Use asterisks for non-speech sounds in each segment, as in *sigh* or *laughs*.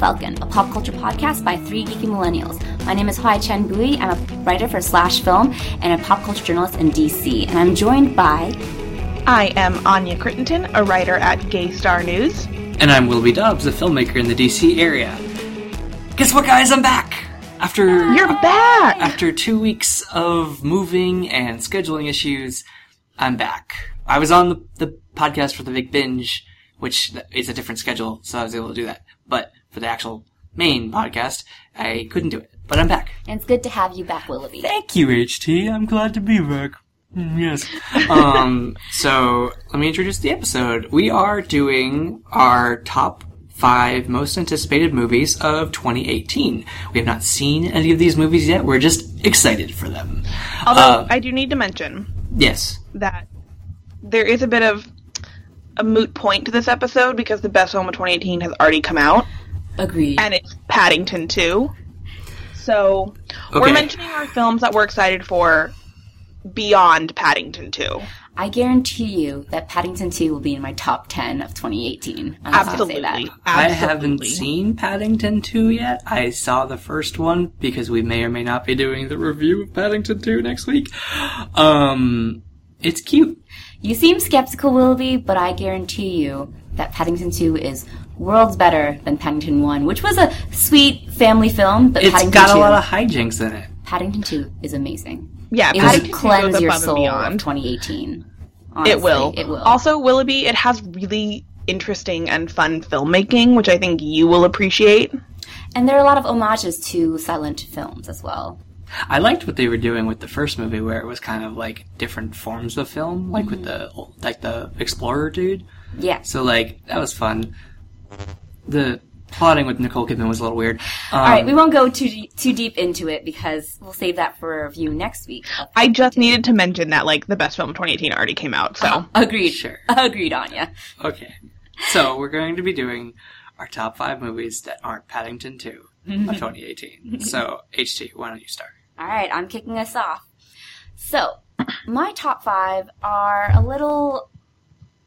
Falcon, a pop culture podcast by three geeky millennials. My name is Hoai-Tran Bui. I'm a writer for Slash Film and a pop culture journalist in DC. And I'm joined by. I am Anya Crittenden, a writer at Gay Star News. And I'm Willoughby Dobbs, a filmmaker in the DC area. Guess what, guys? I'm back! After. You're back! After two weeks of moving and scheduling issues, I'm back. I was on the, the podcast for the Big Binge, which is a different schedule, so I was able to do that. But for the actual main podcast, I couldn't do it. But I'm back. And it's good to have you back, Willoughby. Thank you, HT. I'm glad to be back. Mm, Yes. *laughs* um, so let me introduce the episode. We are doing our top five most anticipated movies of 2018. We have not seen any of these movies yet. We're just excited for them. Although, Uh, I do need to mention Yes. that there is a bit of a moot point to this episode because the best film of 2018 has already come out, Agreed. and it's Paddington 2. So, Okay. we're mentioning our films that we're excited for beyond Paddington 2. I guarantee you that Paddington 2 will be in my top 10 of 2018. I'm just gonna say that. Absolutely. I haven't seen Paddington 2 yet. I saw the first one because we may or may not be doing the review of Paddington 2 next week. Um, it's cute. You seem skeptical, Willoughby, but I guarantee you that Paddington 2 is worlds better than Paddington 1, which was a sweet family film, but It's Paddington got 2, a lot of hijinks in it. Paddington 2 is amazing. Yeah, It will Paddington 2 cleanse goes your above and soul of beyond. 2018. Honestly, It will. It will. Also, Willoughby, it has really interesting and fun filmmaking, which I think you will appreciate. and there are a lot of homages to silent films as well. I liked what they were doing with the first movie, where it was kind of like different forms of film, like with mm-hmm. the like the explorer dude. Yeah. So like that was fun. The plotting with Nicole Kidman was a little weird. Um, All right, we won't go too de- too deep into it because we'll save that for a review next week. I just needed to mention that, like, the best film of 2018 already came out, so. Agreed. Sure. Agreed, Anya. Okay. So we're going to be doing our top five movies that aren't Paddington 2 of *laughs* 2018. So HT, why don't you start? All right, I'm kicking us off. So, my top five are a little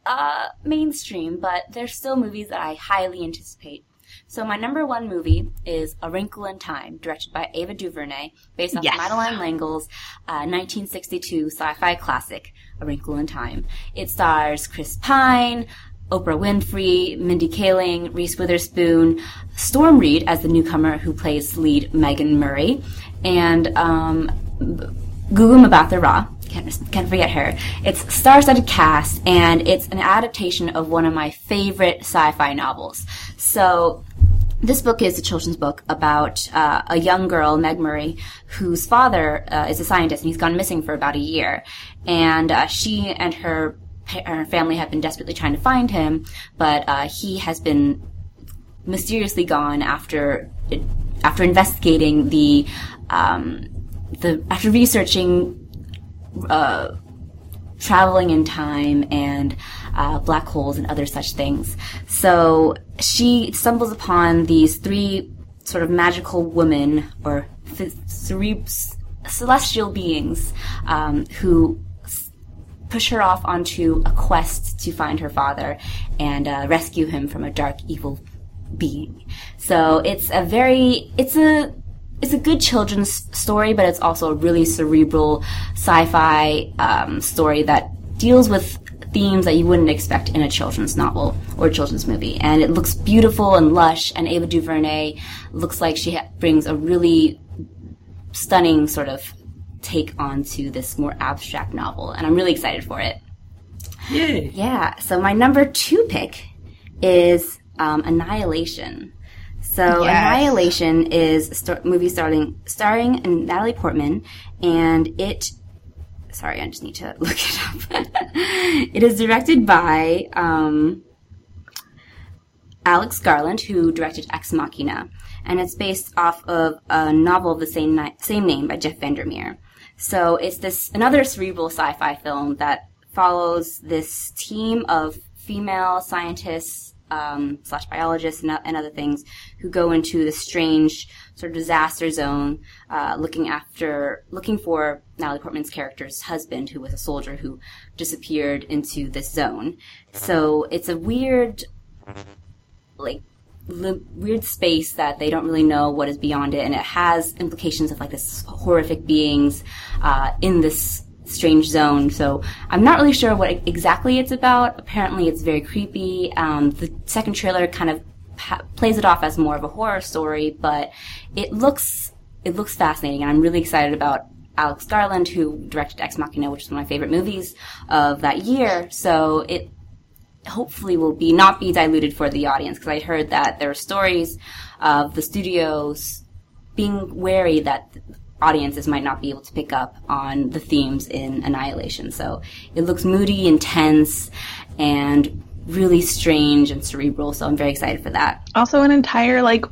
uh, mainstream, but they're still movies that I highly anticipate. So, my number one movie is A Wrinkle in Time, directed by Ava DuVernay, based off Yes. Madeleine L'Engle's uh, 1962 sci-fi classic, A Wrinkle in Time. It stars Chris Pine, Oprah Winfrey, Mindy Kaling, Reese Witherspoon, Storm Reed as the newcomer who plays lead Megan Murray, and um, Gugu Mbatha Raw. Can't, can't forget her. It's star-studded cast, and it's an adaptation of one of my favorite sci-fi novels. So, this book is a children's book about uh, a young girl, Meg Murry, whose father uh, is a scientist, and he's gone missing for about a year. And uh, she and her her family have been desperately trying to find him, but uh, he has been mysteriously gone after after investigating the um, the after researching uh, traveling in time and uh, black holes and other such things. So she stumbles upon these three sort of magical women or th- cere- celestial beings um, who push her off onto a quest to find her father and uh, rescue him from a dark, evil being. So it's a very, it's a, it's a good children's story, but it's also a really cerebral sci-fi um, story that deals with themes that you wouldn't expect in a children's novel or children's movie. And it looks beautiful and lush, and Ava DuVernay looks like she ha- brings a really stunning sort of take onto this more abstract novel, and I'm really excited for it. Yay! Yeah. So my number two pick is um, Annihilation. So Yes. Annihilation is a sto- movie starring starring Natalie Portman, and it. Sorry, I just need to *laughs* look it up. it is directed by um, Alex Garland, who directed Ex Machina, and it's based off of a novel of the same ni- same name by Jeff Vandermeer. So it's this another cerebral sci-fi film that follows this team of female scientists um, slash biologists and, and other things who go into this strange sort of disaster zone, uh, looking after looking for Natalie Portman's character's husband, who was a soldier who disappeared into this zone. So it's a weird like li- weird space that they don't really know what is beyond it, and it has implications of like this horrific beings uh, in this strange zone. So I'm not really sure what exactly it's about. Apparently, it's very creepy. Um, the second trailer kind of plays it off as more of a horror story, but it looks it looks fascinating, and I'm really excited about Alex Garland, who directed Ex Machina, which is one of my favorite movies of that year. So it hopefully will be not be diluted for the audience because I heard that there are stories of the studios being wary that audiences might not be able to pick up on the themes in Annihilation. So it looks moody, intense, and really strange and cerebral. So I'm very excited for that. Also, an entire like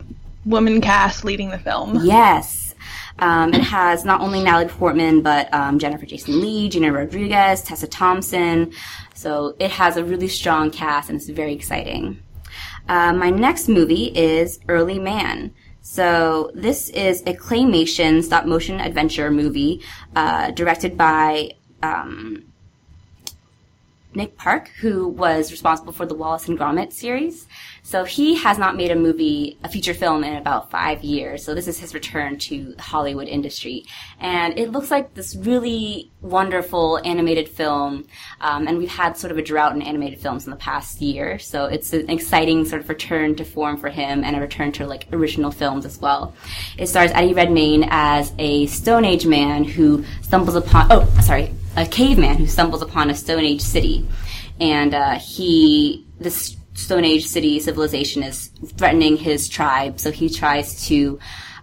woman cast leading the film. Yes. Um, it has not only Natalie Portman, but um, Jennifer Jason Lee, Gina Rodriguez, Tessa Thompson. So it has a really strong cast and it's very exciting. Uh, my next movie is Early Man. So this is a claymation stop motion adventure movie uh, directed by um, Nick Park, who was responsible for the Wallace and Gromit series. So he has not made a movie, a feature film in about five years. So this is his return to the Hollywood industry. And it looks like this really wonderful animated film. Um, and we've had sort of a drought in animated films in the past year. So it's an exciting sort of return to form for him and a return to like original films as well. It stars Eddie Redmayne as a Stone Age man who stumbles upon, oh, sorry, a caveman who stumbles upon a Stone Age city. And uh, he, this Stone Age city civilization is threatening his tribe, so he tries to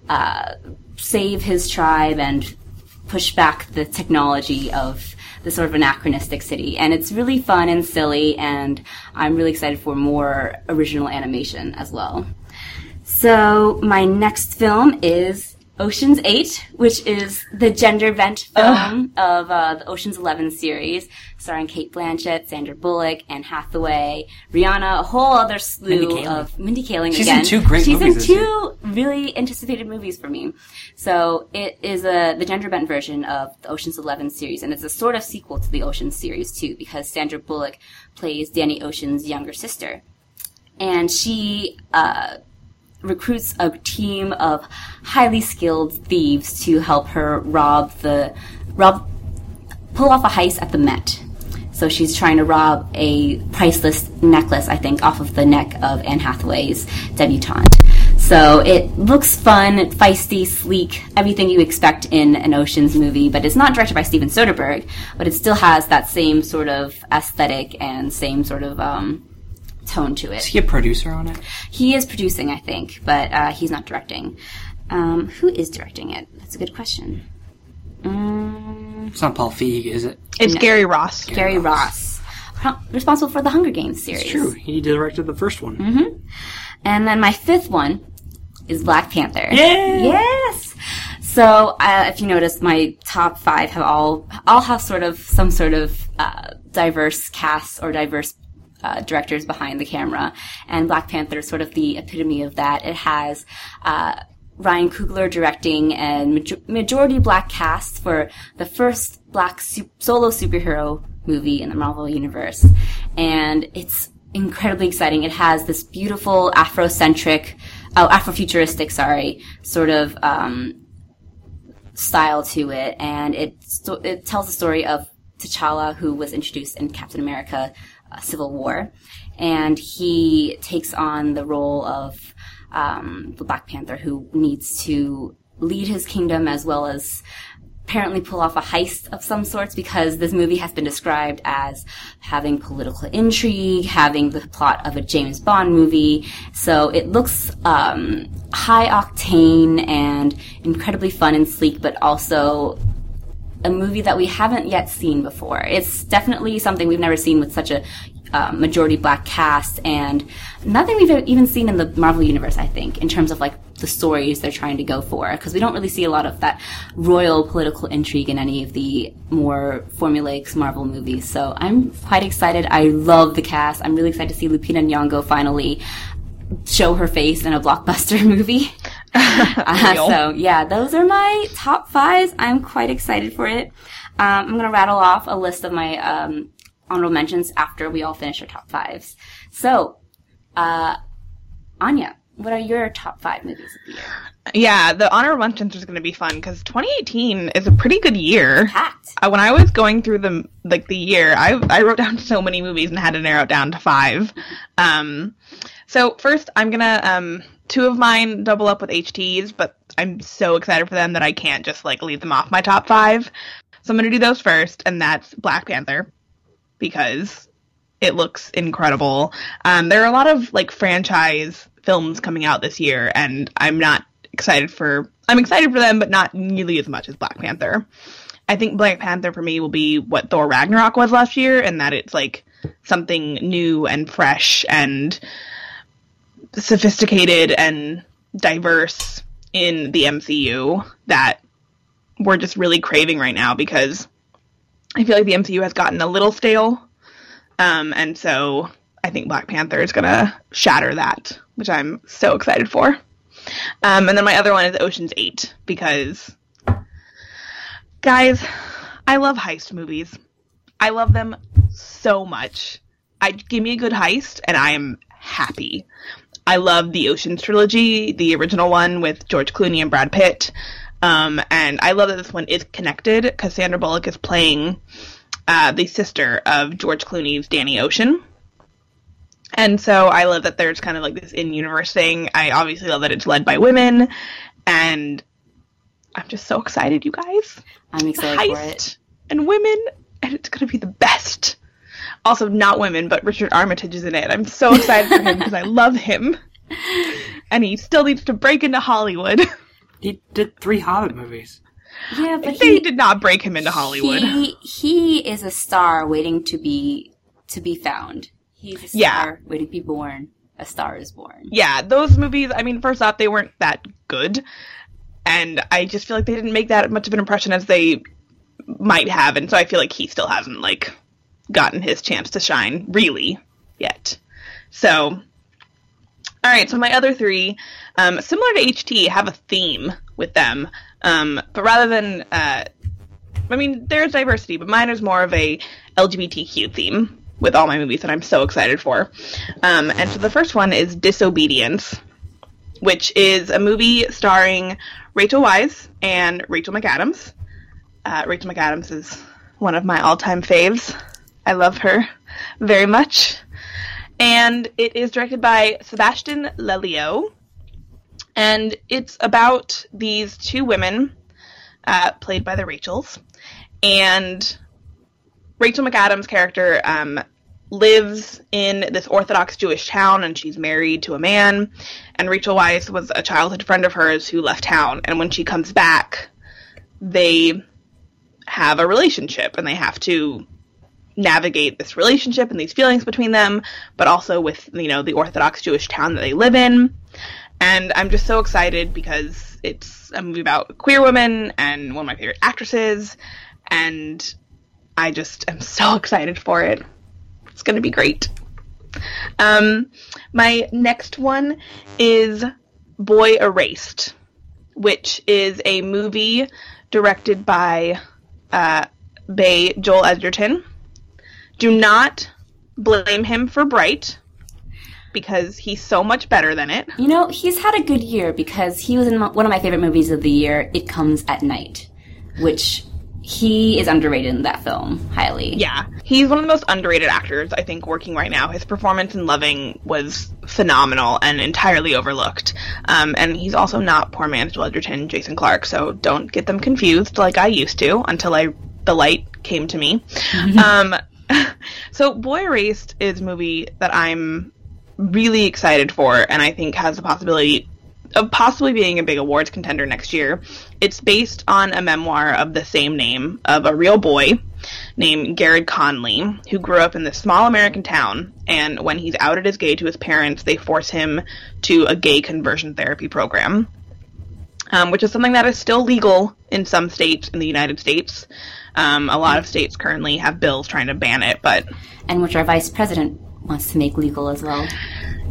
uh, save his tribe and push back the technology of the sort of anachronistic city. And it's really fun and silly, and I'm really excited for more original animation as well. So my next film is Ocean's Eight, which is the gender bent film of uh, the Ocean's Eleven series, starring Cate Blanchett, Sandra Bullock, Anne Hathaway, Rihanna, a whole other slew Mindy of Mindy Kaling She's in two great She's movies in two really anticipated movies for me. So it is a the gender bent version of the Ocean's Eleven series, and it's a sort of sequel to the Ocean's series too, because Sandra Bullock plays Danny Ocean's younger sister, and she. Uh, recruits a team of highly skilled thieves to help her rob the rob pull off a heist at the Met. So she's trying to rob a priceless necklace, I think, off of the neck of Anne Hathaway's debutante. So it looks fun, feisty, sleek, everything you expect in an Ocean's movie, but it's not directed by Steven Soderbergh, but it still has that same sort of aesthetic and same sort of um, tone to it. Is he a producer on it? He is producing, I think, but uh, he's not directing. Um, who is directing it? That's a good question. Mm, It's not Paul Feig, is it? It's No. Gary Ross. Gary Ross, Huh, responsible for the Hunger Games series. It's true. He directed the first one. And then my fifth one is Black Panther. Yay! Yes. So uh, if you notice, my top five have all all have sort of some sort of uh, diverse casts or diverse uh, directors behind the camera, and Black Panther is sort of the epitome of that. It has. Uh, Ryan Coogler directing and major- majority black cast for the first black su- solo superhero movie in the Marvel universe, and it's incredibly exciting. It has this beautiful Afrocentric, oh, Afrofuturistic, sorry, sort of um, style to it, and it it tells the story of T'Challa, who was introduced in Captain America: Civil War, and he takes on the role of um, the Black Panther, who needs to lead his kingdom as well as apparently pull off a heist of some sorts because this movie has been described as having political intrigue, having the plot of a James Bond movie. So it looks um, high octane and incredibly fun and sleek, but also a movie that we haven't yet seen before. It's definitely something we've never seen with such a uh, majority black cast and nothing we've even seen in the Marvel universe, I think, in terms of like the stories they're trying to go for. Because we don't really see a lot of that royal political intrigue in any of the more formulaic Marvel movies. So I'm quite excited. I love the cast. I'm really excited to see Lupita Nyong'o finally show her face in a blockbuster *laughs* movie. *laughs* Uh, so yeah, those are my top fives. I'm quite excited for it. Um, I'm gonna rattle off a list of my um, honorable mentions after we all finish our top fives. So, uh, Anya, what are your top five movies of the year? Yeah, the honorable mentions is going to be fun because 2018 is a pretty good year. Packed. Uh, when I was going through the like the year, I I wrote *laughs* down so many movies and had to narrow it down to five. Um, so first, I'm gonna um two of mine double up with HTs, but I'm so excited for them that I can't just like leave them off my top five. So I'm gonna do those first, and that's Black Panther because it looks incredible. Um, there are a lot of like franchise films coming out this year, and I'm not excited for. I'm excited for them, but not nearly as much as Black Panther. I think Black Panther for me will be what Thor Ragnarok was last year, and that it's like something new and fresh and sophisticated and diverse in the MCU that we're just really craving right now because I feel like the MCU has gotten a little stale. Um, and so I think Black Panther is going to shatter that, which I'm so excited for. Um, and then my other one is Ocean's 8 because, guys, I love heist movies. I love them so much. I give me a good heist and I am happy. I love the Ocean's trilogy, the original one with George Clooney and Brad Pitt. Um, and I love that this one is connected because Sandra Bullock is playing uh, the sister of George Clooney's Danny Ocean. And so I love that there's kind of like this in universe thing. I obviously love that it's led by women. And I'm just so excited, you guys. I'm excited Heist for it. and women, and it's going to be the best. Also, not women, but Richard Armitage is in it. I'm so excited for him because I love him. *laughs* And he still needs to break into Hollywood. *laughs* He did three Hobbit movies. Yeah, but they he, did not break him into Hollywood. he he is a star waiting to be to be found. He's a star Yeah. waiting to be born. A star is born. yeah, those movies, I mean, first off, they weren't that good. And I just feel like they didn't make that much of an impression as they might have. And so I feel like he still hasn't, like, gotten his chance to shine, really, yet. So, alright, so my other three, um, similar to HT, have a theme with them. Um, but rather than, uh, I mean, there's diversity, but mine is more of a LGBTQ theme with all my movies that I'm so excited for. Um, and so the first one is Disobedience, which is a movie starring Rachel Weisz and Rachel McAdams. Uh, Rachel McAdams is one of my all-time faves. I love her very much. And it is directed by Sebastian Lelio. And it's about these two women, uh, played by the Rachels. And Rachel McAdams' character um, lives in this Orthodox Jewish town, and she's married to a man. And Rachel Weisz was a childhood friend of hers who left town, and when she comes back, they have a relationship, and they have to navigate this relationship and these feelings between them, but also with you know the Orthodox Jewish town that they live in. And I'm just so excited because it's a movie about queer women and one of my favorite actresses, and I just am so *laughs* excited for it. It's going to be great. Um, my next one is Boy Erased, which is a movie directed by uh, Bay Joel Edgerton. Do not blame him for Bright because he's so much better than it. You know, he's had a good year because he was in one of my favorite movies of the year, It Comes at Night, which he is underrated in that film highly. Yeah, he's one of the most underrated actors I think working right now. His performance in Loving was phenomenal and entirely overlooked. Um, and he's also not poor man's Joel Edgerton, Jason Clarke, so don't get them confused like I used to until I the light came to me. *laughs* um, *laughs* so Boy Erased is a movie that I'm really excited for, and I think has the possibility of possibly being a big awards contender next year. It's based on a memoir of the same name of a real boy named Garrard Conley, who grew up in this small American town. And when he's outed as gay to his parents, they force him to a gay conversion therapy program, um, which is something that is still legal in some states in the United States. Um, a lot of states currently have bills trying to ban it, but And which our vice president wants to make legal as well.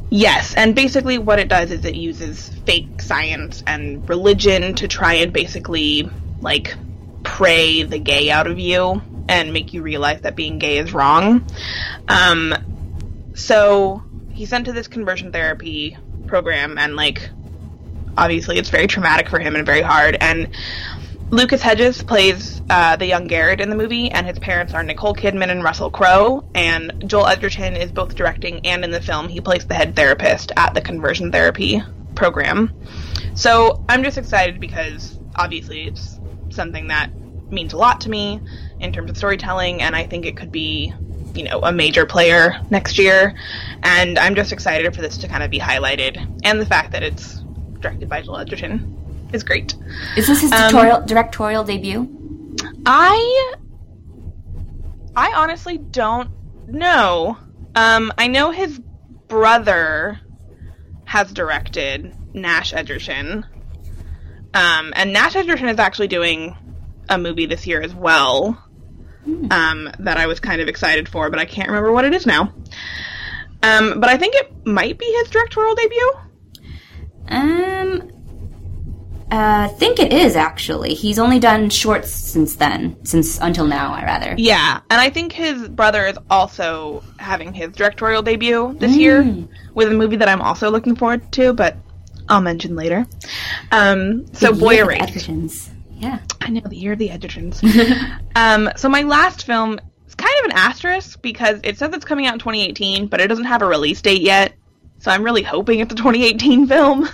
Yes, and basically what it does is it uses fake science and religion to try and basically like pray the gay out of you and make you realize that being gay is wrong. Um, so he's sent to this conversion therapy program, and like obviously it's very traumatic for him and very hard. And Lucas Hedges plays uh, the young Garrett in the movie, and his parents are Nicole Kidman and Russell Crowe. And Joel Edgerton is both directing and in the film. He plays the head therapist at the conversion therapy program. So I'm just excited because obviously it's something that means a lot to me in terms of storytelling, and I think it could be, you know, a major player next year. And I'm just excited for this to kind of be highlighted, and the fact that it's directed by Joel Edgerton is great. Is this his Um, tutorial, directorial debut? I I honestly don't know. Um, I know his brother has directed Nash Edgerton. Um, and Nash Edgerton is actually doing a movie this year as well. Um, that I was kind of excited for, but I can't remember what it is now. Um, but I think it might be his directorial debut. Um, uh, I think it is actually. He's only done shorts since then, since until now, I rather. Yeah, and I think his brother is also having his directorial debut this year with a movie that I'm also looking forward to, but I'll mention later. Um, so The Boy Year of the Erased. Edgertons. Yeah. I know the year of the Edgertons. *laughs* um, so my last film is kind of an asterisk because it says it's coming out in 2018, but it doesn't have a release date yet. So I'm really hoping it's a 2018 *laughs* film.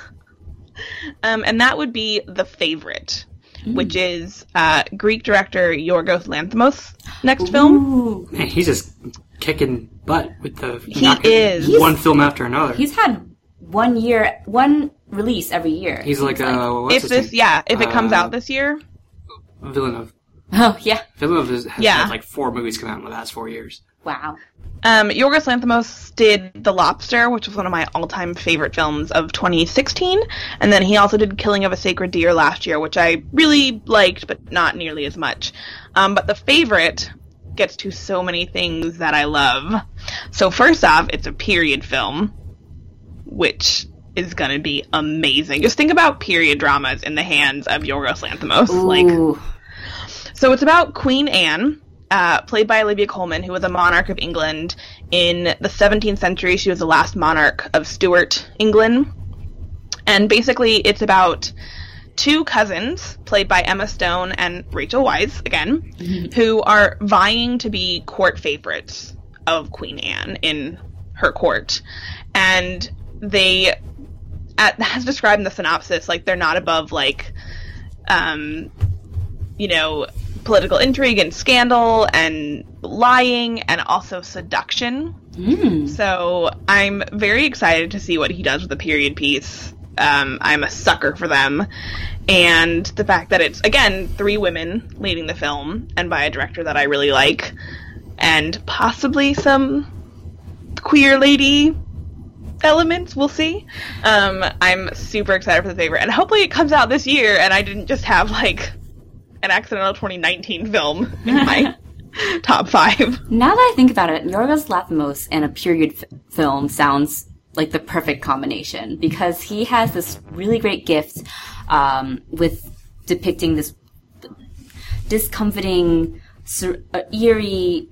*laughs* um, and that would be The Favorite, which is uh, Greek director Yorgos Lanthimos' next film. Man, he's just kicking butt with the He is. one film after another. He's had one year, one release every year. He's like, uh, what's If this, name? yeah, if it comes Uh, out this year, Villeneuve. Oh yeah. Villeneuve has, has Yeah. had like four movies come out in the last four years. Wow. Um, Yorgos Lanthimos did The Lobster, which was one of my all-time favorite films of 2016, and then he also did Killing of a Sacred Deer last year, which I really liked, but not nearly as much. Um, but The Favorite gets to so many things that I love. So first off, it's a period film, which is gonna be amazing. Just think about period dramas in the hands of Yorgos Lanthimos. Like, so it's about Queen Anne, uh, played by Olivia Colman, who was a monarch of England in the 17th century. She was the last monarch of Stuart England. And basically, it's about two cousins, played by Emma Stone and Rachel Weisz, again, *laughs* who are vying to be court favorites of Queen Anne in her court. And they, at, *laughs* as described in the synopsis, like, they're not above, like, um, you know, political intrigue and scandal and lying and also seduction. Mm. So I'm very excited to see what he does with the period piece. Um, I'm a sucker for them. And the fact that it's, again, three women leading the film and by a director that I really like, and possibly some queer lady elements. We'll see. Um, I'm super excited for the favorite, and hopefully it comes out this year. And I didn't just have like an accidental 2019 film in my *laughs* top five. Now that I think about it, Yorgos Lanthimos and a period f- film sounds like the perfect combination because he has this really great gift um, with depicting this discomforting, sur- uh, eerie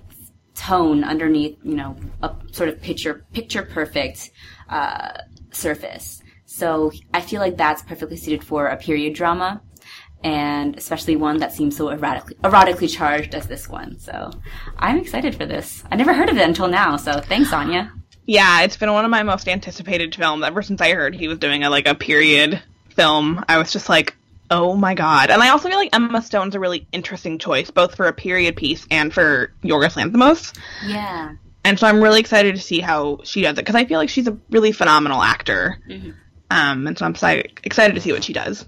tone underneath, you know, a sort of picture picture perfect uh, surface. So I feel like that's perfectly suited for a period drama, and especially one that seems so erotically, erotically charged as this one. So I'm excited for this. I never heard of it until now. So thanks, Anya. Yeah, it's been one of my most anticipated films ever since I heard he was doing a like a period film. I was just like, oh my god! And I also feel like Emma Stone's a really interesting choice, both for a period piece and for Yorgos Lanthimos. Yeah. And so I'm really excited to see how she does it because I feel like she's a really phenomenal actor. Um, and so I'm excited to see what she does.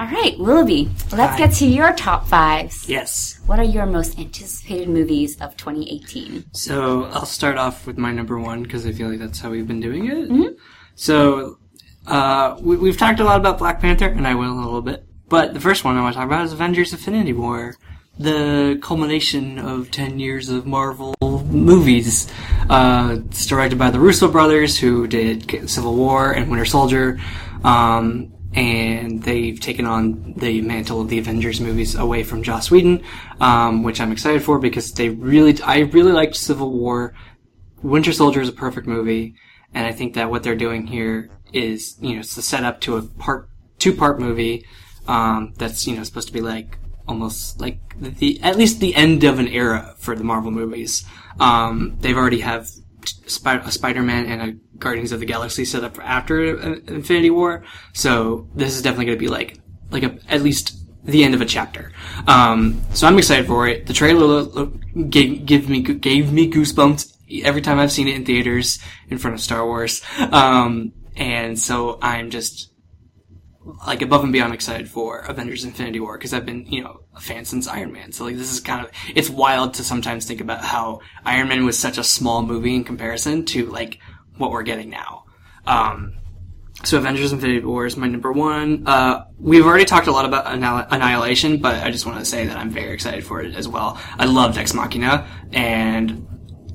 All right, Willoughby. Let's Hi. get to your top fives. Yes. What are your most anticipated movies of 2018? So I'll start off with my number one because I feel like that's how we've been doing it. So uh, we, we've talked a lot about Black Panther, and I will in a little bit. But the first one I want to talk about is Avengers: Infinity War, the culmination of ten years of Marvel movies. Uh, it's directed by the Russo brothers, who did Civil War and Winter Soldier. Um, and they've taken on the mantle of the Avengers movies away from Joss Whedon, um, which I'm excited for because they really, I really liked Civil War. Winter Soldier is a perfect movie, and I think that what they're doing here is you know it's the setup to a part two part movie um, that's you know supposed to be like almost like the at least the end of an era for the Marvel movies. Um, they've already have A Spider-Man and a Guardians of the Galaxy set up after uh, Infinity War, so this is definitely going to be like like a, at least the end of a chapter. Um, so I'm excited for it. The trailer lo- lo- gave, give me gave me goosebumps every time I've seen it in theaters in front of Star Wars. Um, and so I'm just like above and beyond excited for Avengers Infinity War because I've been, you know, a fan since Iron Man. So like this is kind of it's wild to sometimes think about how Iron Man was such a small movie in comparison to like what we're getting now. Um, so Avengers Infinity War is my number one. Uh, we've already talked a lot about Annihil- Annihilation, but I just want to say that I'm very excited for it as well. I love Ex Machina, and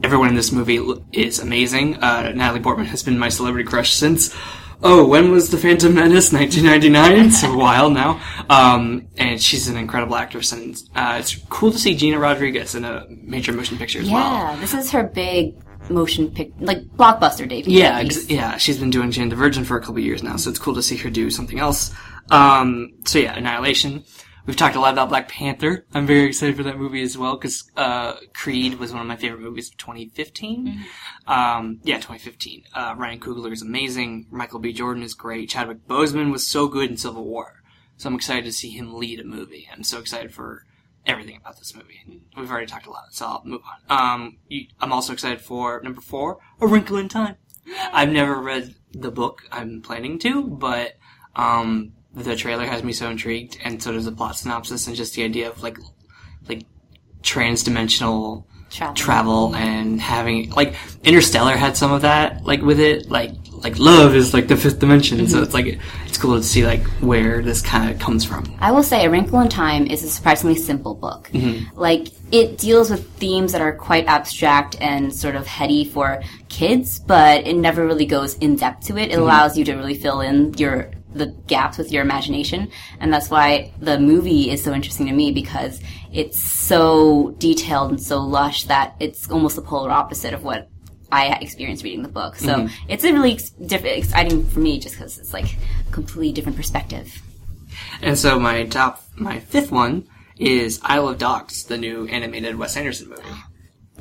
everyone in this movie is amazing. Uh, Natalie Portman has been my celebrity crush since, oh, when was The Phantom Menace? *laughs* 1999? it's a while now. Um, and she's an incredible actress, and uh, it's cool to see Gina Rodriguez in a major motion picture as well. Yeah, this is her big motion pic, like blockbuster debut. Yeah, ex- yeah. She's been doing Jane the Virgin for a couple years now, so it's cool to see her do something else. Um, so yeah, Annihilation. We've talked a lot about Black Panther. I'm very excited for that movie as well because uh, Creed was one of my favorite movies of 2015. Um, yeah, 2015. Uh, Ryan Coogler is amazing. Michael B. Jordan is great. Chadwick Boseman was so good in Civil War. So I'm excited to see him lead a movie. I'm so excited for everything about this movie. We've already talked a lot, so I'll move on. Um, I'm also excited for number four, A Wrinkle in Time. I've never read the book. I'm planning to, but um, the trailer has me so intrigued, and so does the plot synopsis, and just the idea of like, like trans-dimensional Travel. travel and having like Interstellar had some of that, like with it, like like love is like the fifth dimension. So mm-hmm. it's like it's cool to see like where this kind of comes from. I will say, A Wrinkle in Time is a surprisingly simple book. Mm-hmm. Like, it deals with themes that are quite abstract and sort of heady for kids, but it never really goes in depth to it. It mm-hmm. allows you to really fill in your the gaps with your imagination, and that's why the movie is so interesting to me because it's so detailed and so lush that it's almost the polar opposite of what I experienced reading the book. So mm-hmm. it's a really ex- diff- exciting for me just because it's like a completely different perspective. And so my top, my fifth one is Isle of Dogs, the new animated Wes Anderson movie.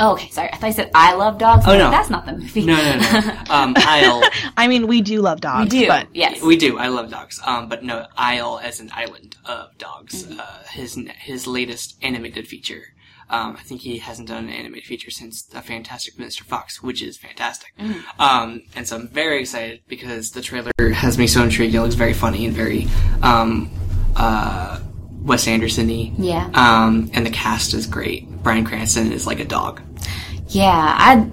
Oh, okay, sorry. I thought you said I love dogs. Oh, no. that's not the movie. No, no, no. *laughs* um, Isle, *laughs* I mean, we do love dogs. we do. But yes. we do. I love dogs. Um, but no, Isle as an island of dogs. Mm-hmm. Uh, his his latest animated feature. Um, I think he hasn't done an animated feature since The Fantastic Mr. Fox, which is fantastic. Mm-hmm. Um, and so I'm very excited because the trailer has me so intrigued. It looks very funny and very um, uh, Wes Anderson-y. Yeah. Um, and the cast is great. Bryan Cranston is like a dog. yeah, I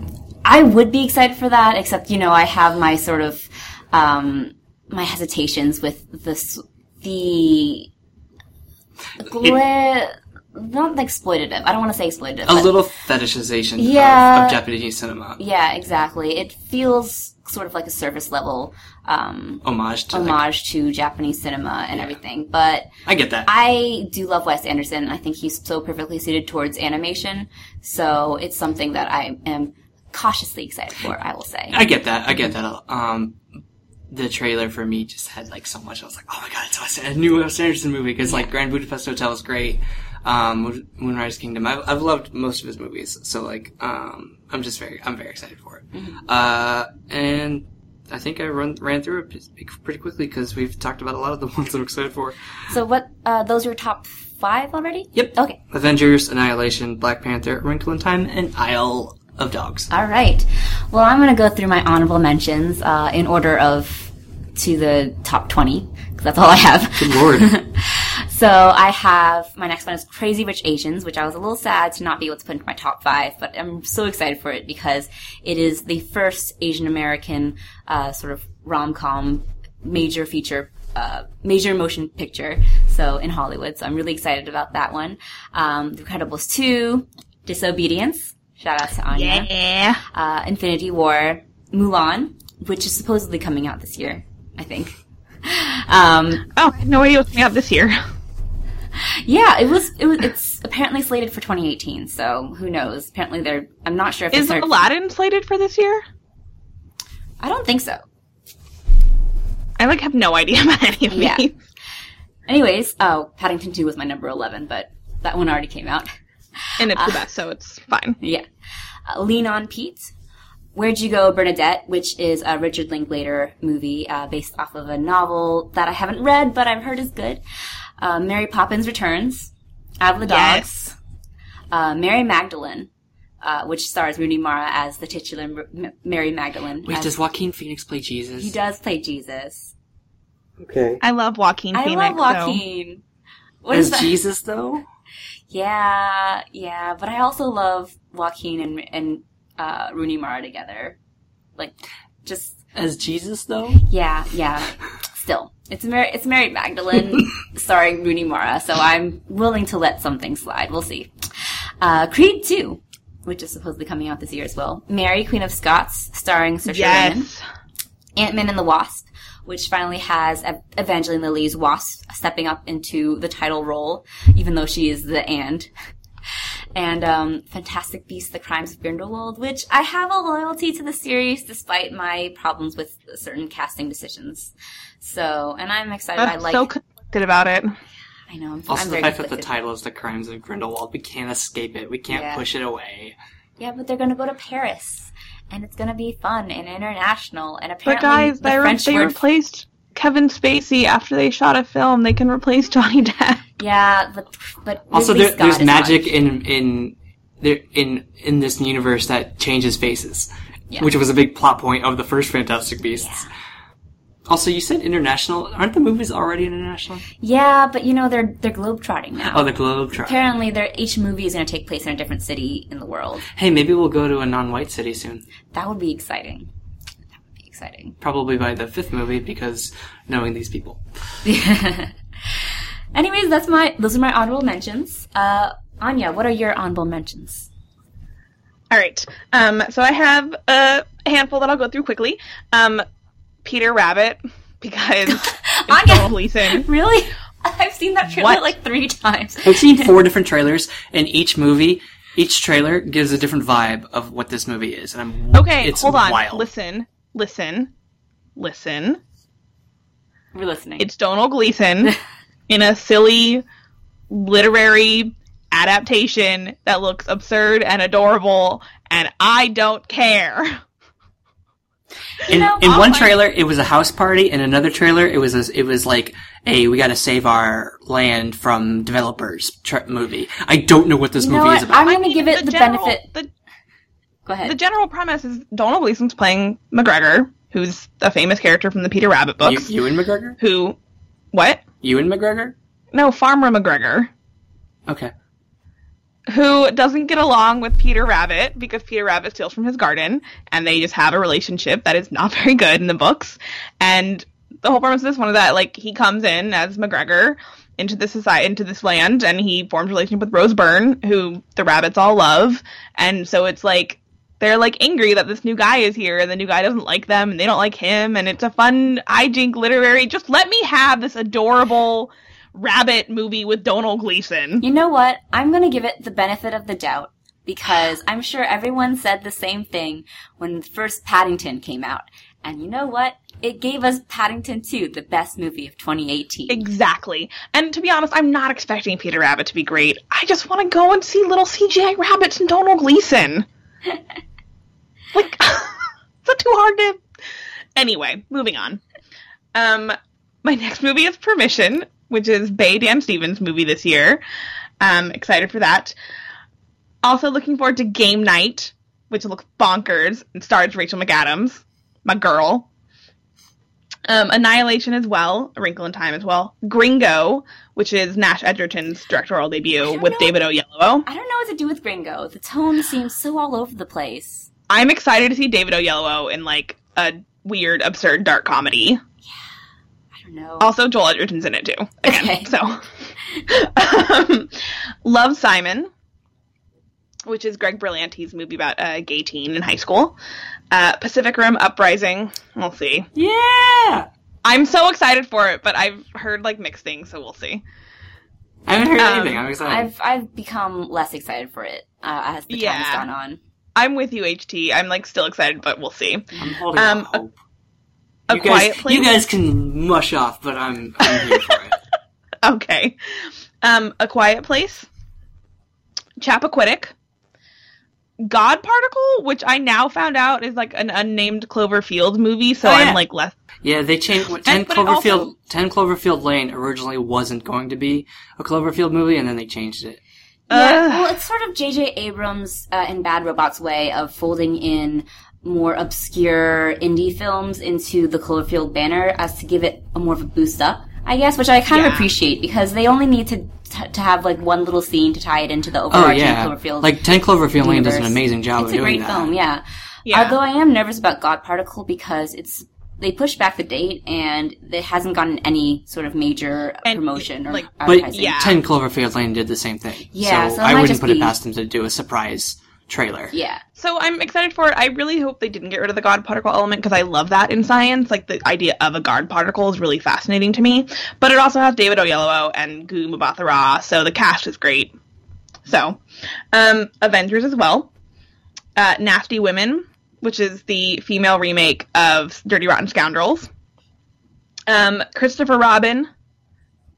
I would be excited for that, except you know I have my sort of um, my hesitations with this the gla- not exploitative. I don't want to say exploitative. A little fetishization of- Yeah. of, Japanese cinema. yeah, exactly. It feels sort of like a service level um, Homage to like, homage to Japanese cinema and everything, but. I get that. I do love Wes Anderson. And I think he's so perfectly suited towards animation. So it's something that I am cautiously excited for, I will say. I get that. I get that. Um, the trailer for me just had like so much. I was like, oh my god, it's Wes, a new Wes Anderson movie because like Grand Budapest Hotel is great. Um, Moonrise Kingdom. I've, I've loved most of his movies, so like, um, I'm just very, I'm very excited for it. Uh, and I think I run ran through it pretty quickly because we've talked about a lot of the *laughs* ones I'm excited for. So what, uh, those are your top five already? Yep. Okay. Avengers, Annihilation, Black Panther, Wrinkle in Time, and Isle of Dogs. All right. Well, I'm going to go through my honorable mentions, uh, in order of to the top 20, because that's all I have. Good lord. *laughs* So I have my next one is Crazy Rich Asians, which I was a little sad to not be able to put into my top five, but I'm so excited for it because it is the first Asian American uh, sort of rom com major feature. Uh, major motion picture, so in Hollywood. So I'm really excited about that one. Um, the Incredibles 2, Disobedience. Shout out to Anya. yeah. Uh, Infinity War, Mulan, which is supposedly coming out this year, I think. *laughs* Um, Oh, no idea what's coming out this year. Yeah, it was. It was. It's apparently slated for 2018. So who knows? Apparently, they're. I'm not sure if Is their- Aladdin slated for this year? I don't think so. I like have no idea *laughs* about any of Yeah. these. Anyways, oh, Paddington 2 was my number 11, but that one already came out. And it's the best, so it's fine. *laughs* Yeah. Uh, Lean on Pete. Where'd You Go, Bernadette, which is a Richard Linklater movie uh, based off of a novel that I haven't read, but I've heard is good. Uh, Mary Poppins Returns. Out of the Dogs. Yes. Uh, Mary Magdalene, uh, which stars Rooney Mara as the titular M- M- Mary Magdalene. Wait, as- does Joaquin Phoenix play Jesus? he does play Jesus. Okay. I love Joaquin I Phoenix. I love so- Joaquin. What is As that? Jesus, though? *laughs* Yeah, yeah, but I also love Joaquin and and uh, Rooney Mara together. Like, just As Jesus, though? yeah, yeah. Still, it's Mary, it's Mary Magdalene *laughs* starring Rooney Mara, so I'm willing to let something slide. We'll see. Uh, Creed two, which is supposedly coming out this year as well. Mary, Queen of Scots, starring Saoirse Ronan. Yes. Ant Man and the Wasp, which finally has Evangeline Lilly's Wasp stepping up into the title role, even though she is the and. And um, Fantastic Beasts: The Crimes of Grindelwald, which I have a loyalty to the series despite my problems with certain casting decisions. So, and I'm excited. I I'm like. so conflicted about it. I know. I'm, Also, I'm the very fact that the title is The Crimes of Grindelwald, we can't escape it. We can't Yeah. push it away. Yeah, but they're gonna go to Paris, and it's gonna be fun and international. And But apparently, guys, the they, re- French they word replaced Kevin Spacey after they shot a film. They can replace Johnny *laughs* Depp. Yeah, but but Also, there, there's magic not- in in there in in this universe that changes faces, Yeah. which was a big plot point of the first Fantastic Beasts. Also, you said international. Aren't the movies already international? Yeah, but you know they're they're globetrotting now. Oh, the Globe Trot. Apparently, they're, each movie is going to take place in a different city in the world. Hey, maybe we'll go to a non-white city soon. That would be exciting. That would be exciting. Probably by the fifth movie, because knowing these people. *laughs* Anyways, that's my those are my honorable mentions. Uh, Anya, what are your honorable mentions? All right. Um, so I have a handful that I'll go through quickly. Um, Peter Rabbit because *laughs* it's Anya! Domhnall Gleeson. Really? I've seen that trailer What? like three times. I've seen *laughs* four different trailers, and each movie, each trailer gives a different vibe of what this movie is. And I'm Okay, it's hold on. Wild. Listen, listen, listen. We're listening. It's Domhnall Gleeson *laughs* in a silly literary adaptation that looks absurd and adorable, and I don't care. In, know, in one find- trailer, it was a house party. In another trailer, it was a, it was like a we got to save our land from developers tr- movie. I don't know what this You know movie what? is about. I'm going to give it the, general, benefit. The, Go ahead. the general premise is Domhnall Gleeson's playing McGregor, who's a famous character from the Peter Rabbit books. you, books. Ewan McGregor. Who? What? Ewan McGregor. No, Farmer McGregor. Okay. who doesn't get along with Peter Rabbit because Peter Rabbit steals from his garden, and they just have a relationship that is not *laughs* very good in the books. And the whole premise of this one is that like he comes in as McGregor into this society, into this land, and he forms a relationship with Rose Byrne, who the rabbits all love, and so it's like they're like angry that this new guy is here, and the new guy doesn't like them, and they don't like him, and it's a fun hijink literary. Just let me have this adorable rabbit movie with Domhnall Gleeson. You know what? I'm going to give it the benefit of the doubt because I'm sure everyone said the same thing when the first Paddington came out. And you know what? It gave us Paddington 2, the best movie of 2018. Exactly. And to be honest, I'm not expecting Peter Rabbit to be great. I just want to go and see little CGI rabbits and Domhnall Gleeson. *laughs* like, *laughs* is that too hard to. Anyway, moving on. Um, my next movie is Permission, which is Bay Dan Stevens' movie this year. Um, excited for that. Also looking forward to Game Night, which looks bonkers and stars Rachel McAdams, my girl. Um, Annihilation as well, A Wrinkle in Time as well. Gringo, which is Nash Edgerton's directorial debut with know. David Oyelowo. I don't know what to do with Gringo. The tone seems so all over the place. I'm excited to see David Oyelowo in like a weird, absurd, dark comedy. Yeah, I don't know. Also, Joel Edgerton's in it too. Again, Okay. so *laughs* um, Love Simon, which is Greg Berlanti's movie about a gay teen in high school. Uh, Pacific Rim Uprising. We'll see. Yeah. I'm so excited for it, but I've heard like mixed things, so we'll see. I haven't heard Um, anything. I'm excited. I've I've become less excited for it uh, as the time Yeah. has gone on. I'm with you, HT. I'm like still excited, but we'll see. I'm holding Um, out hope. A you quiet guys, place. you guys can mush off, but I'm I'm here for it. *laughs* Okay. Um, A Quiet Place, Chappaquiddick, God Particle, which I now found out is like an unnamed Cloverfield movie, so Oh, I'm like less. Yeah, they changed. what, Ten but it Cloverfield. also- Ten Cloverfield Lane originally wasn't going to be a Cloverfield movie, and then they changed it. Yeah, well, it's sort of J.J. Abrams uh, and Bad Robot's way of folding in more obscure indie films into the Cloverfield banner as to give it a more of a boost up, I guess, which I kind of appreciate because they only need to t- to have like one little scene to tie it into the Oh overarching yeah, Cloverfield. like Ten Cloverfield Lane does an amazing job it's of a doing great that. film, yeah. Yeah. Although I am nervous about God Particle because it's they pushed back the date and it hasn't gotten any sort of major And, promotion or like- But yeah. Ten Cloverfield Lane did the same thing. Yeah, so, so I wouldn't just put it past them to do a surprise trailer. Yeah. So I'm excited for it. I really hope they didn't get rid of the God particle element because I love that in science. Like the idea of a God particle is really fascinating to me. But it also has David Oyelowo and Gu Mbatha-Raw, so the cast is great. So, um, Avengers as well. Uh, Nasty Women, which is the female remake of Dirty Rotten Scoundrels. Um, Christopher Robin,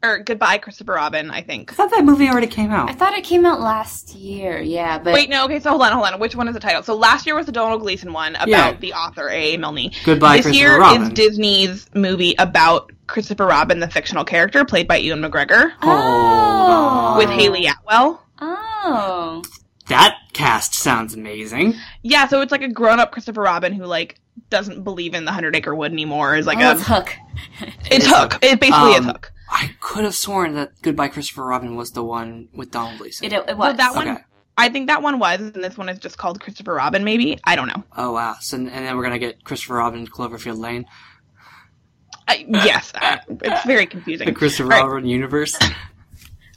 or Goodbye Christopher Robin, I think. I thought that movie already came out. I thought it came out last year, yeah, but Wait, no, okay, so hold on, hold on. Which one is the title? So last year was the Domhnall Gleeson one about Yeah. the author A. A. Milne. Goodbye, Christopher. this Christopher year Robin. is Disney's movie about Christopher Robin, the fictional character played by Ewan McGregor, Oh. with Hayley Atwell. That cast sounds amazing. Yeah, so it's like a grown-up Christopher Robin who like doesn't believe in the Hundred Acre Wood anymore. Is like oh, a it's Hook. *laughs* it's Hook. Hook. It basically Um, is Hook. I could have sworn that Goodbye Christopher Robin was the one with Domhnall Gleeson. It, it was. Well, that one, Okay. I think that one was, and this one is just called Christopher Robin. Maybe I don't know. Oh wow! So and then we're gonna get Christopher Robin Cloverfield Lane, I, yes, I, *laughs* it's very confusing. the Christopher All right. Robin universe. *laughs*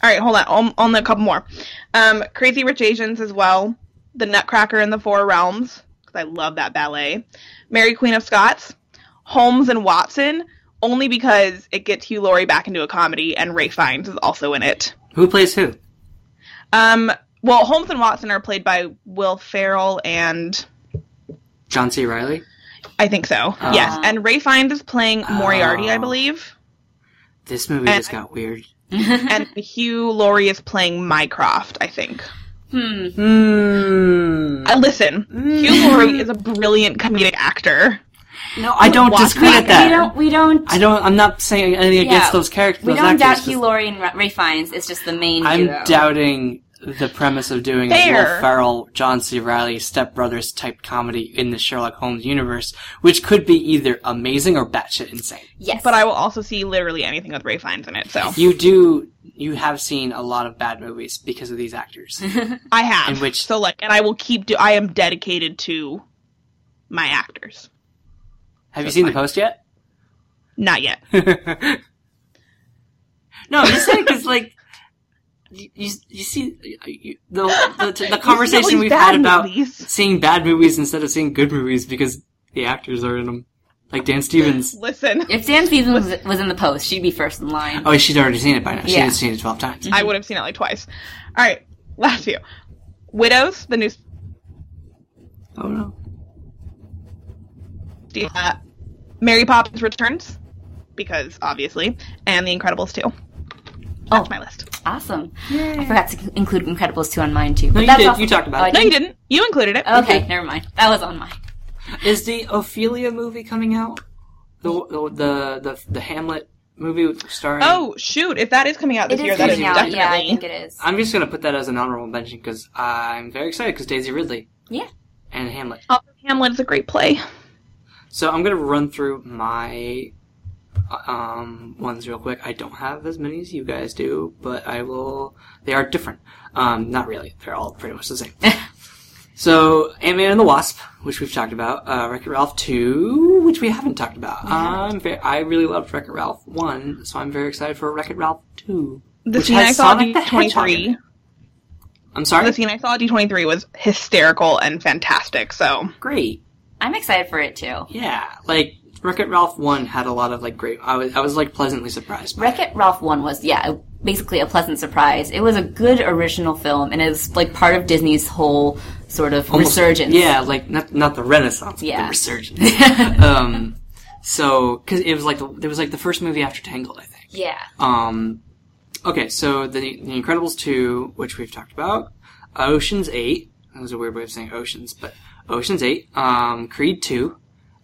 All right, hold on. On, on a couple more. Um, Crazy Rich Asians as well. The Nutcracker in the Four Realms because I love that ballet. Mary Queen of Scots. Holmes and Watson only because it gets Hugh Laurie back into a comedy and Ralph Fiennes is also in it. Who plays who? Um, well, Holmes and Watson are played by Will Ferrell and John C. Reilly. I think so. yes, and Ralph Fiennes is playing Moriarty, I Oh. believe, This movie And- just got weird. *laughs* and Hugh Laurie is playing Mycroft. I think. Hmm. Hmm. Uh, listen, Hugh Laurie is a brilliant comedic actor. No, I don't Watch discredit We that. don't. We don't. I don't. I'm not saying anything against those characters. we those don't doubt actors, Hugh Laurie and Ra- Ralph Fiennes. It's just the main I'm hero. doubting the premise of doing a Will Ferrell, John C. Reilly, Step Brothers type comedy in the Sherlock Holmes universe, which could be either amazing or batshit insane. yes, But I will also see literally anything with Ralph Fiennes in it. So You do. You have seen a lot of bad movies because of these actors. *laughs* I have. In which- so like, and I will keep. Do I am dedicated to my actors. have you seen the post yet? Not yet. *laughs* no, I'm just saying because like. You, you, you see you, the, the the *laughs* conversation we've had about movies. seeing bad movies instead of seeing good movies because the actors are in them, like Dan Stevens. *laughs* Listen, if Dan Stevens was, was in the post, she'd be first in line. Oh, she'd already seen it by now. She Yeah. had seen it twelve times. I would have seen it like twice. All right, last few. Widows, the new. Oh no. Uh, Mary Poppins Returns, because obviously, and The Incredibles 2. That's Oh. my list. Awesome. I forgot to include Incredibles 2 on mine too. No, but you that's did. also- You talked about Oh, it. No, you didn't. You included it. Okay, never mind. That was on mine. Is the Ophelia movie coming out? The the the the, the Hamlet movie starring. Oh shoot! If that is coming out this It year, is that is coming out. definitely. Yeah, I think it is. I'm just gonna put that as an honorable mention because I'm very excited because Daisy Ridley Yeah. and Hamlet. Also, Hamlet is a great play. So I'm gonna run through my um ones real quick. I don't have as many as you guys do, but I will. They are different. Um, not really. They're all pretty much the same. *laughs* so Ant Man and the Wasp, which we've talked about. Uh, Wreck-It Ralph two, which we haven't talked about. I'm ve- I really loved Wreck-It Ralph one, so I'm very excited for Wreck-It Ralph two. The which scene has I saw Sonic the Hedgehog D23. I'm sorry. The scene I saw at D23 was hysterical and fantastic. So Great. I'm excited for it too. Yeah, like Wreck-It Ralph one had a lot of like great. I was I was like pleasantly surprised. By Wreck It Ralph 1 was, yeah, basically a pleasant surprise. It was a good original film and it's like part of Disney's whole sort of Almost- resurgence. Yeah, like not not the Renaissance, but Yeah. the resurgence. *laughs* um, so because it was like the, it was like the first movie after Tangled, I think. Yeah. Um, okay, so the The Incredibles two, which we've talked about, Ocean's Eight. That was a weird way of saying Oceans, but Ocean's Eight. Um, Creed two,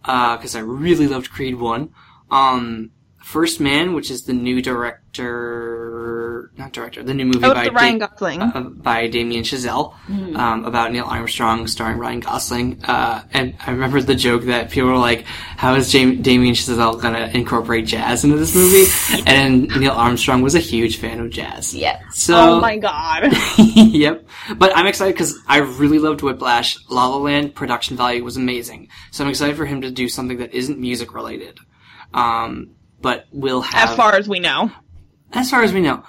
because I really loved Creed one. Um, First Man, which is the new director, not director, the new movie Oh, by Ryan Da- Gosling. uh, by Damien Chazelle um, about Neil Armstrong starring Ryan Gosling. Uh, and I remember the joke that people were like, how is Jam- Damien Chazelle going to incorporate jazz into this movie? *laughs* and Neil Armstrong was a huge fan of jazz. Yeah. So, oh my god. *laughs* yep. But I'm excited because I really loved Whiplash. La La Land production value was amazing. So I'm excited for him to do something that isn't music related. Um, but will have as far as we know. As far as we know.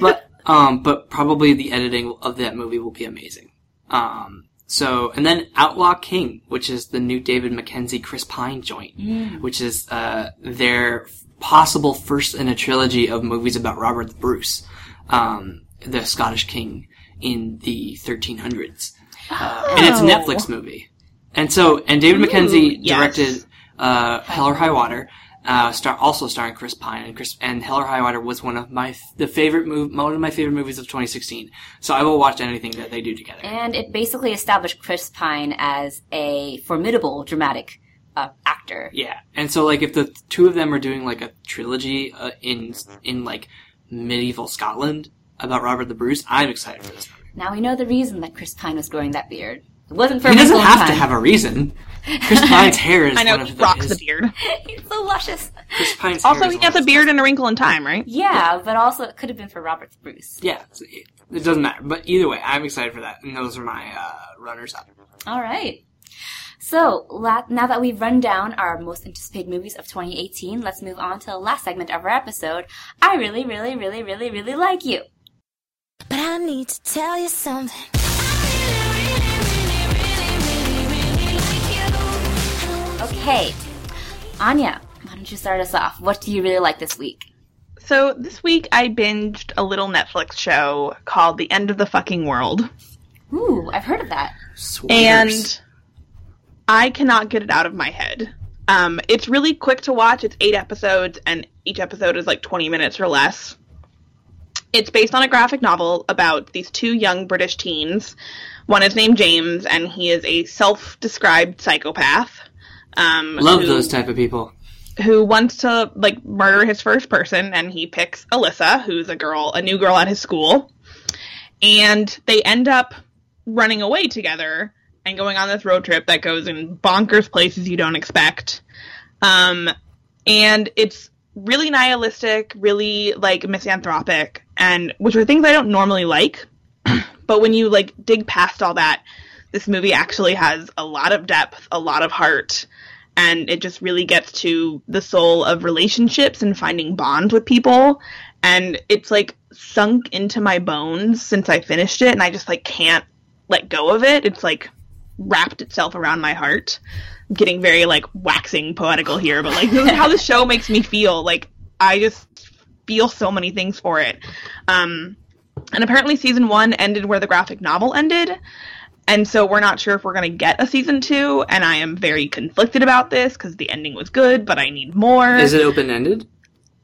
But *laughs* um, but probably the editing of that movie will be amazing. Um, so and then Outlaw King, which is the new David Mackenzie Chris Pine joint, which is uh, their possible first in a trilogy of movies about Robert the Bruce, um, the Scottish king in the 1300s, uh, and it's a Netflix movie. And so and David Mackenzie yes. directed uh, Hell or High Water uh, star also starring Chris Pine and Chris and Hell or High Water was one of my the favorite move one of my favorite movies of 2016. So I will watch anything that they do together. And it basically established Chris Pine as a formidable dramatic uh, actor. yeah, and so like if the two of them are doing like a trilogy uh, in in like medieval Scotland about Robert the Bruce, I'm excited for this. movie. Now we know the reason that Chris Pine was growing that beard. It wasn't for He doesn't have to have a reason. Chris *laughs* Pine's hair is I know one he of the, rocks his- the beard. *laughs* He's so luscious. Chris Pine's Also, hair he one has a beard and a wrinkle in time, right? Yeah, but also it could have been for Robert the Bruce. Yeah, it, it doesn't matter. But either way, I'm excited for that, and those are my uh, runners up. All right. So la- now that we've run down our most anticipated movies of 2018, let's move on to the last segment of our episode. I really, really, really, really, really like you. But I need to tell you something. Okay, Anya, why don't you start us off? What do you really like this week? So this week I binged a little Netflix show called The End of the Fucking World. Ooh, I've heard of that. Swears. and I cannot get it out of my head. Um, it's really quick to watch. It's eight episodes, and each episode is like 20 minutes or less. It's based on a graphic novel about these two young British teens. One is named James, and he is a self-described psychopath. Um, love who- those type of people. who wants to like murder his first person and he picks Alyssa, who's a girl, a new girl at his school. And they end up running away together and going on this road trip that goes in bonkers places you don't expect. Um and it's really nihilistic, really like misanthropic and which are things I don't normally like. *clears throat* but when you like dig past all that, this movie actually has a lot of depth, a lot of heart, and it just really gets to the soul of relationships and finding bonds with people. And it's like sunk into my bones since I finished it, and I just like can't let go of it. It's like wrapped itself around my heart. I'm getting very like waxing poetical here, but like *laughs* this is how the show makes me feel. Like I just feel so many things for it. Um, and apparently season one ended where the graphic novel ended. And so we're not sure if we're going to get a season two, and I am very conflicted about this because the ending was good, but I need more. Is it open ended?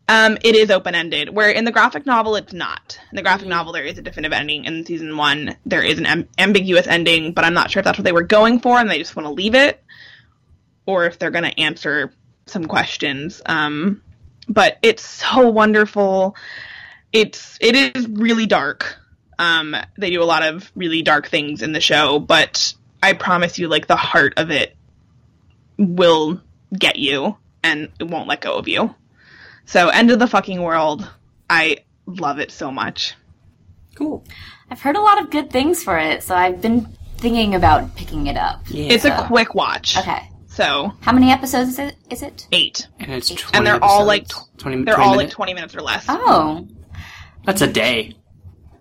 Um, it is open ended. Where in the graphic novel, it's not. In the graphic novel, there is a definitive ending. In season one, there is an am- ambiguous ending, but I'm not sure if that's what they were going for, and they just want to leave it, or if they're going to answer some questions. Um, but it's so wonderful. It's it is really dark. Um, they do a lot of really dark things in the show, but I promise you, like the heart of it will get you, and it won't let go of you. So, End of the Fucking World, I love it so much. Cool. I've heard a lot of good things for it, so I've been thinking about picking it up. Yeah. It's a quick watch. Okay. So, How many episodes is it? Is it? eight. and it's 20 And they're all like episodes. tw- 20, They're 20 all like 20 minutes or less. Oh, That's a day.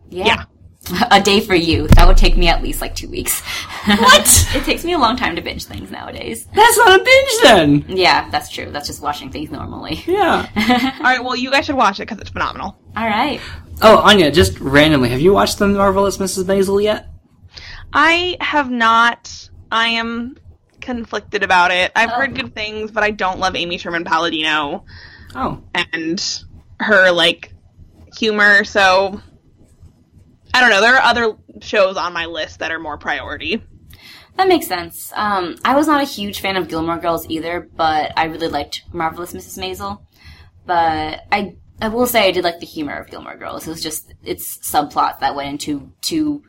Yeah. Yeah. *laughs* a day for you. That would take me at least like two weeks. *laughs* What? it takes me a long time to binge things nowadays. That's not a binge then. Yeah, that's true. That's just watching things normally. Yeah. *laughs* All right, well, you guys should watch it because it's phenomenal. All right. oh, Anya, just randomly, have you watched the marvelous Mrs. Maisel yet? I have not. I am conflicted about it. I've Oh. heard good things, but I don't love Amy Sherman Palladino Oh, and her like humor. So I don't know. There are other shows on my list that are more priority. That makes sense. Um, I was not a huge fan of Gilmore Girls either, but I really liked Marvelous Mrs. Maisel. But I, I will say I did like the humor of Gilmore Girls. It was just its subplots that went into two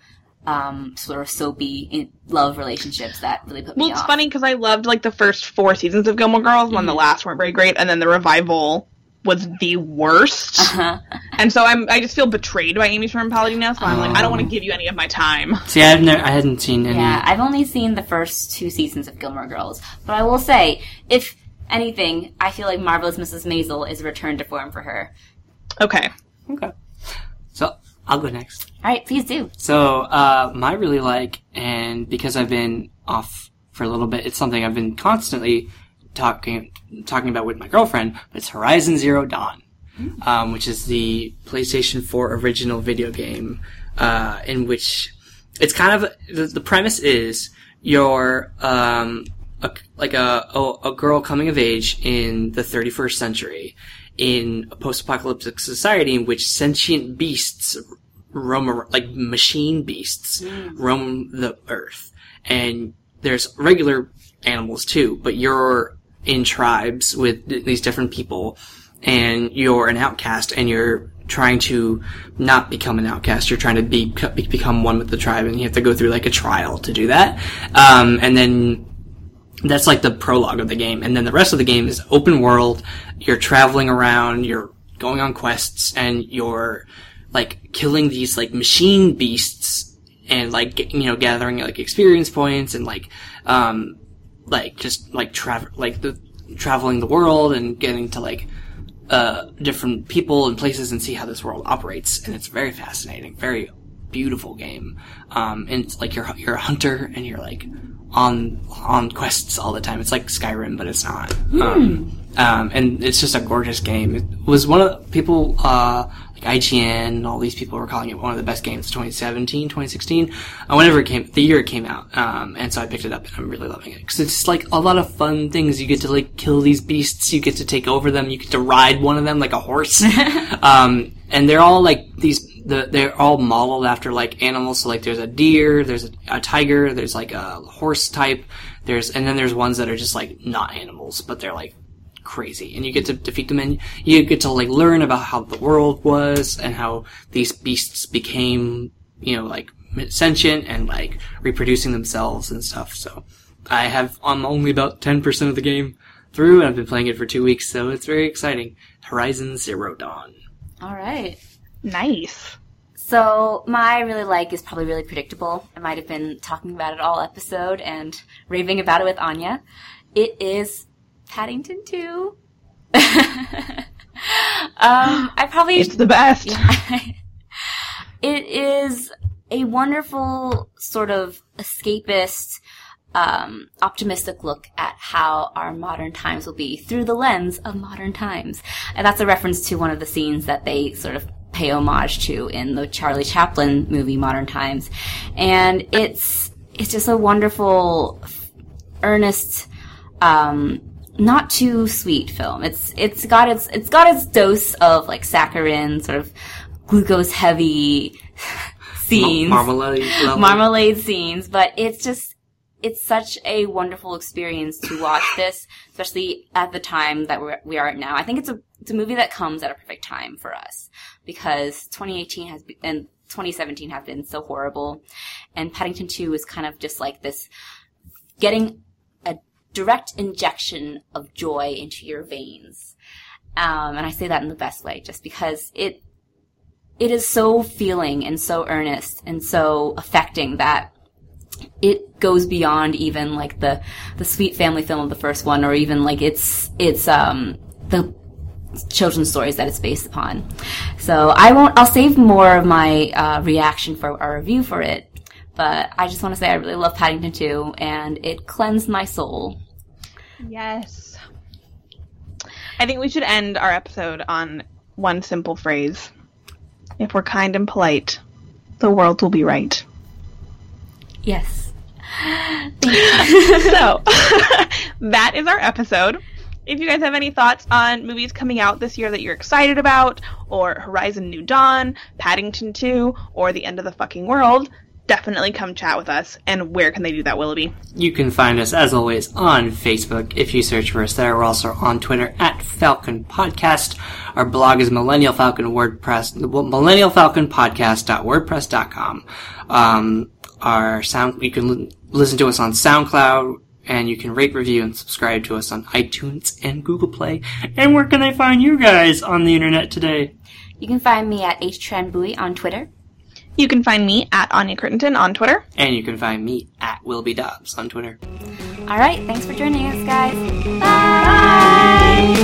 um, sort of soapy in- love relationships that really put me Well, it's off. funny because I loved like the first four seasons of Gilmore Girls when the last weren't very great, and then the revival was the worst. Uh-huh. And so I'm I just feel betrayed by Amy Sherman Palladino. Now. So I'm like I don't want to give you any of my time. see, I've never, I hadn't seen any. Yeah, I've only seen the first two seasons of Gilmore Girls, but I will say, if anything, I feel like Marvelous Mrs. Maisel is a return to form for her. Okay. Okay. So I'll go next. All right, please do. So, uh, my really like, and because I've been off for a little bit, it's something I've been constantly talking talking about with my girlfriend. But it's Horizon Zero Dawn, um, which is the PlayStation 4 original video game, uh, in which it's kind of the, the premise is you're um, a, like a, a a girl coming of age in the 31st century in a post-apocalyptic society in which sentient beasts roam like machine beasts roam the earth and there's regular animals too but you're in tribes with th- these different people and you're an outcast and you're trying to not become an outcast. You're trying to be- become one with the tribe and you have to go through like a trial to do that. Um, and then that's like the prologue of the game. And then the rest of the game is open world. You're traveling around. You're going on quests and you're like killing these like machine beasts and like you know gathering like experience points and like um like just like travel like the traveling the world and getting to like uh different people and places and see how this world operates. And it's very fascinating very beautiful game. Um and it's like you're you're a hunter and you're like on on quests all the time. It's like skyrim but it's not. Um, um and it's just a gorgeous game. It was one of the people uh like IGN and all these people were calling it one of the best games of 2017 2016 uh, whenever it came the year it came out um and so I picked it up and I'm really loving it. Because it's like a lot of fun things. You get to like kill these beasts. You get to take over them. You get to ride one of them like a horse. *laughs* Um and they're all like these the, they're all modeled after like animals. So like there's a deer, there's a, a tiger, there's like a horse type, there's and then there's ones that are just like not animals, but they're like crazy. And you get to defeat them and you get to like learn about how the world was and how these beasts became, you know, like sentient and like reproducing themselves and stuff. So I have I'm only about ten percent of the game through and I've been playing it for two weeks, so it's very exciting. Horizon Zero Dawn. All right. Nice. So my really like is probably really predictable. I might have been talking about it all episode and raving about it with Anya. It is Paddington 2. *laughs* um, I probably It's the best. *laughs* it is a wonderful sort of escapist, um, optimistic look at how our modern times will be through the lens of modern times. And that's a reference to one of the scenes that they sort of pay homage to in the Charlie Chaplin movie Modern Times. And it's, it's just a wonderful, earnest, um, not too sweet film. It's it's got its it's got its dose of like saccharin, sort of glucose heavy *laughs* scenes, Marmalade. level. marmalade scenes, but it's just it's such a wonderful experience to watch this, especially at the time that we're, we are at now. I think it's a it's a movie that comes at a perfect time for us because 2018 has be, and 2017 have been so horrible, and Paddington 2 is kind of just like this getting direct injection of joy into your veins. Um, and I say that in the best way, just because it it is so feeling and so earnest and so affecting that it goes beyond even like the the sweet family film of the first one, or even like it's it's um the children's stories that it's based upon. So I won't. I'll save more of my uh, reaction for our review for it. But I just want to say I really love Paddington 2, and it cleansed my soul. Yes. I think we should end our episode on one simple phrase. If we're kind and polite, the world will be right. Yes. *laughs* so *laughs* that is our episode. If you guys have any thoughts on movies coming out this year that you're excited about, or Horizon New Dawn, Paddington 2, or The End of the Fucking World, definitely come chat with us. And where can they do that, Willoughby? You can find us, as always, on Facebook. If you search for us there, we're also on Twitter at Falcon Podcast. Our blog is Millennial Falcon WordPress, Millennial Falcon Podcast.wordpress.com. Um, our sound, you can li- listen to us on SoundCloud, and you can rate, review, and subscribe to us on iTunes and Google Play. And where can I find you guys on the internet today? You can find me at HTranBui on Twitter. You can find me at Anya Crittenton on Twitter. And you can find me at Wilby Dobbs on Twitter. All right, thanks for joining us, guys. Bye.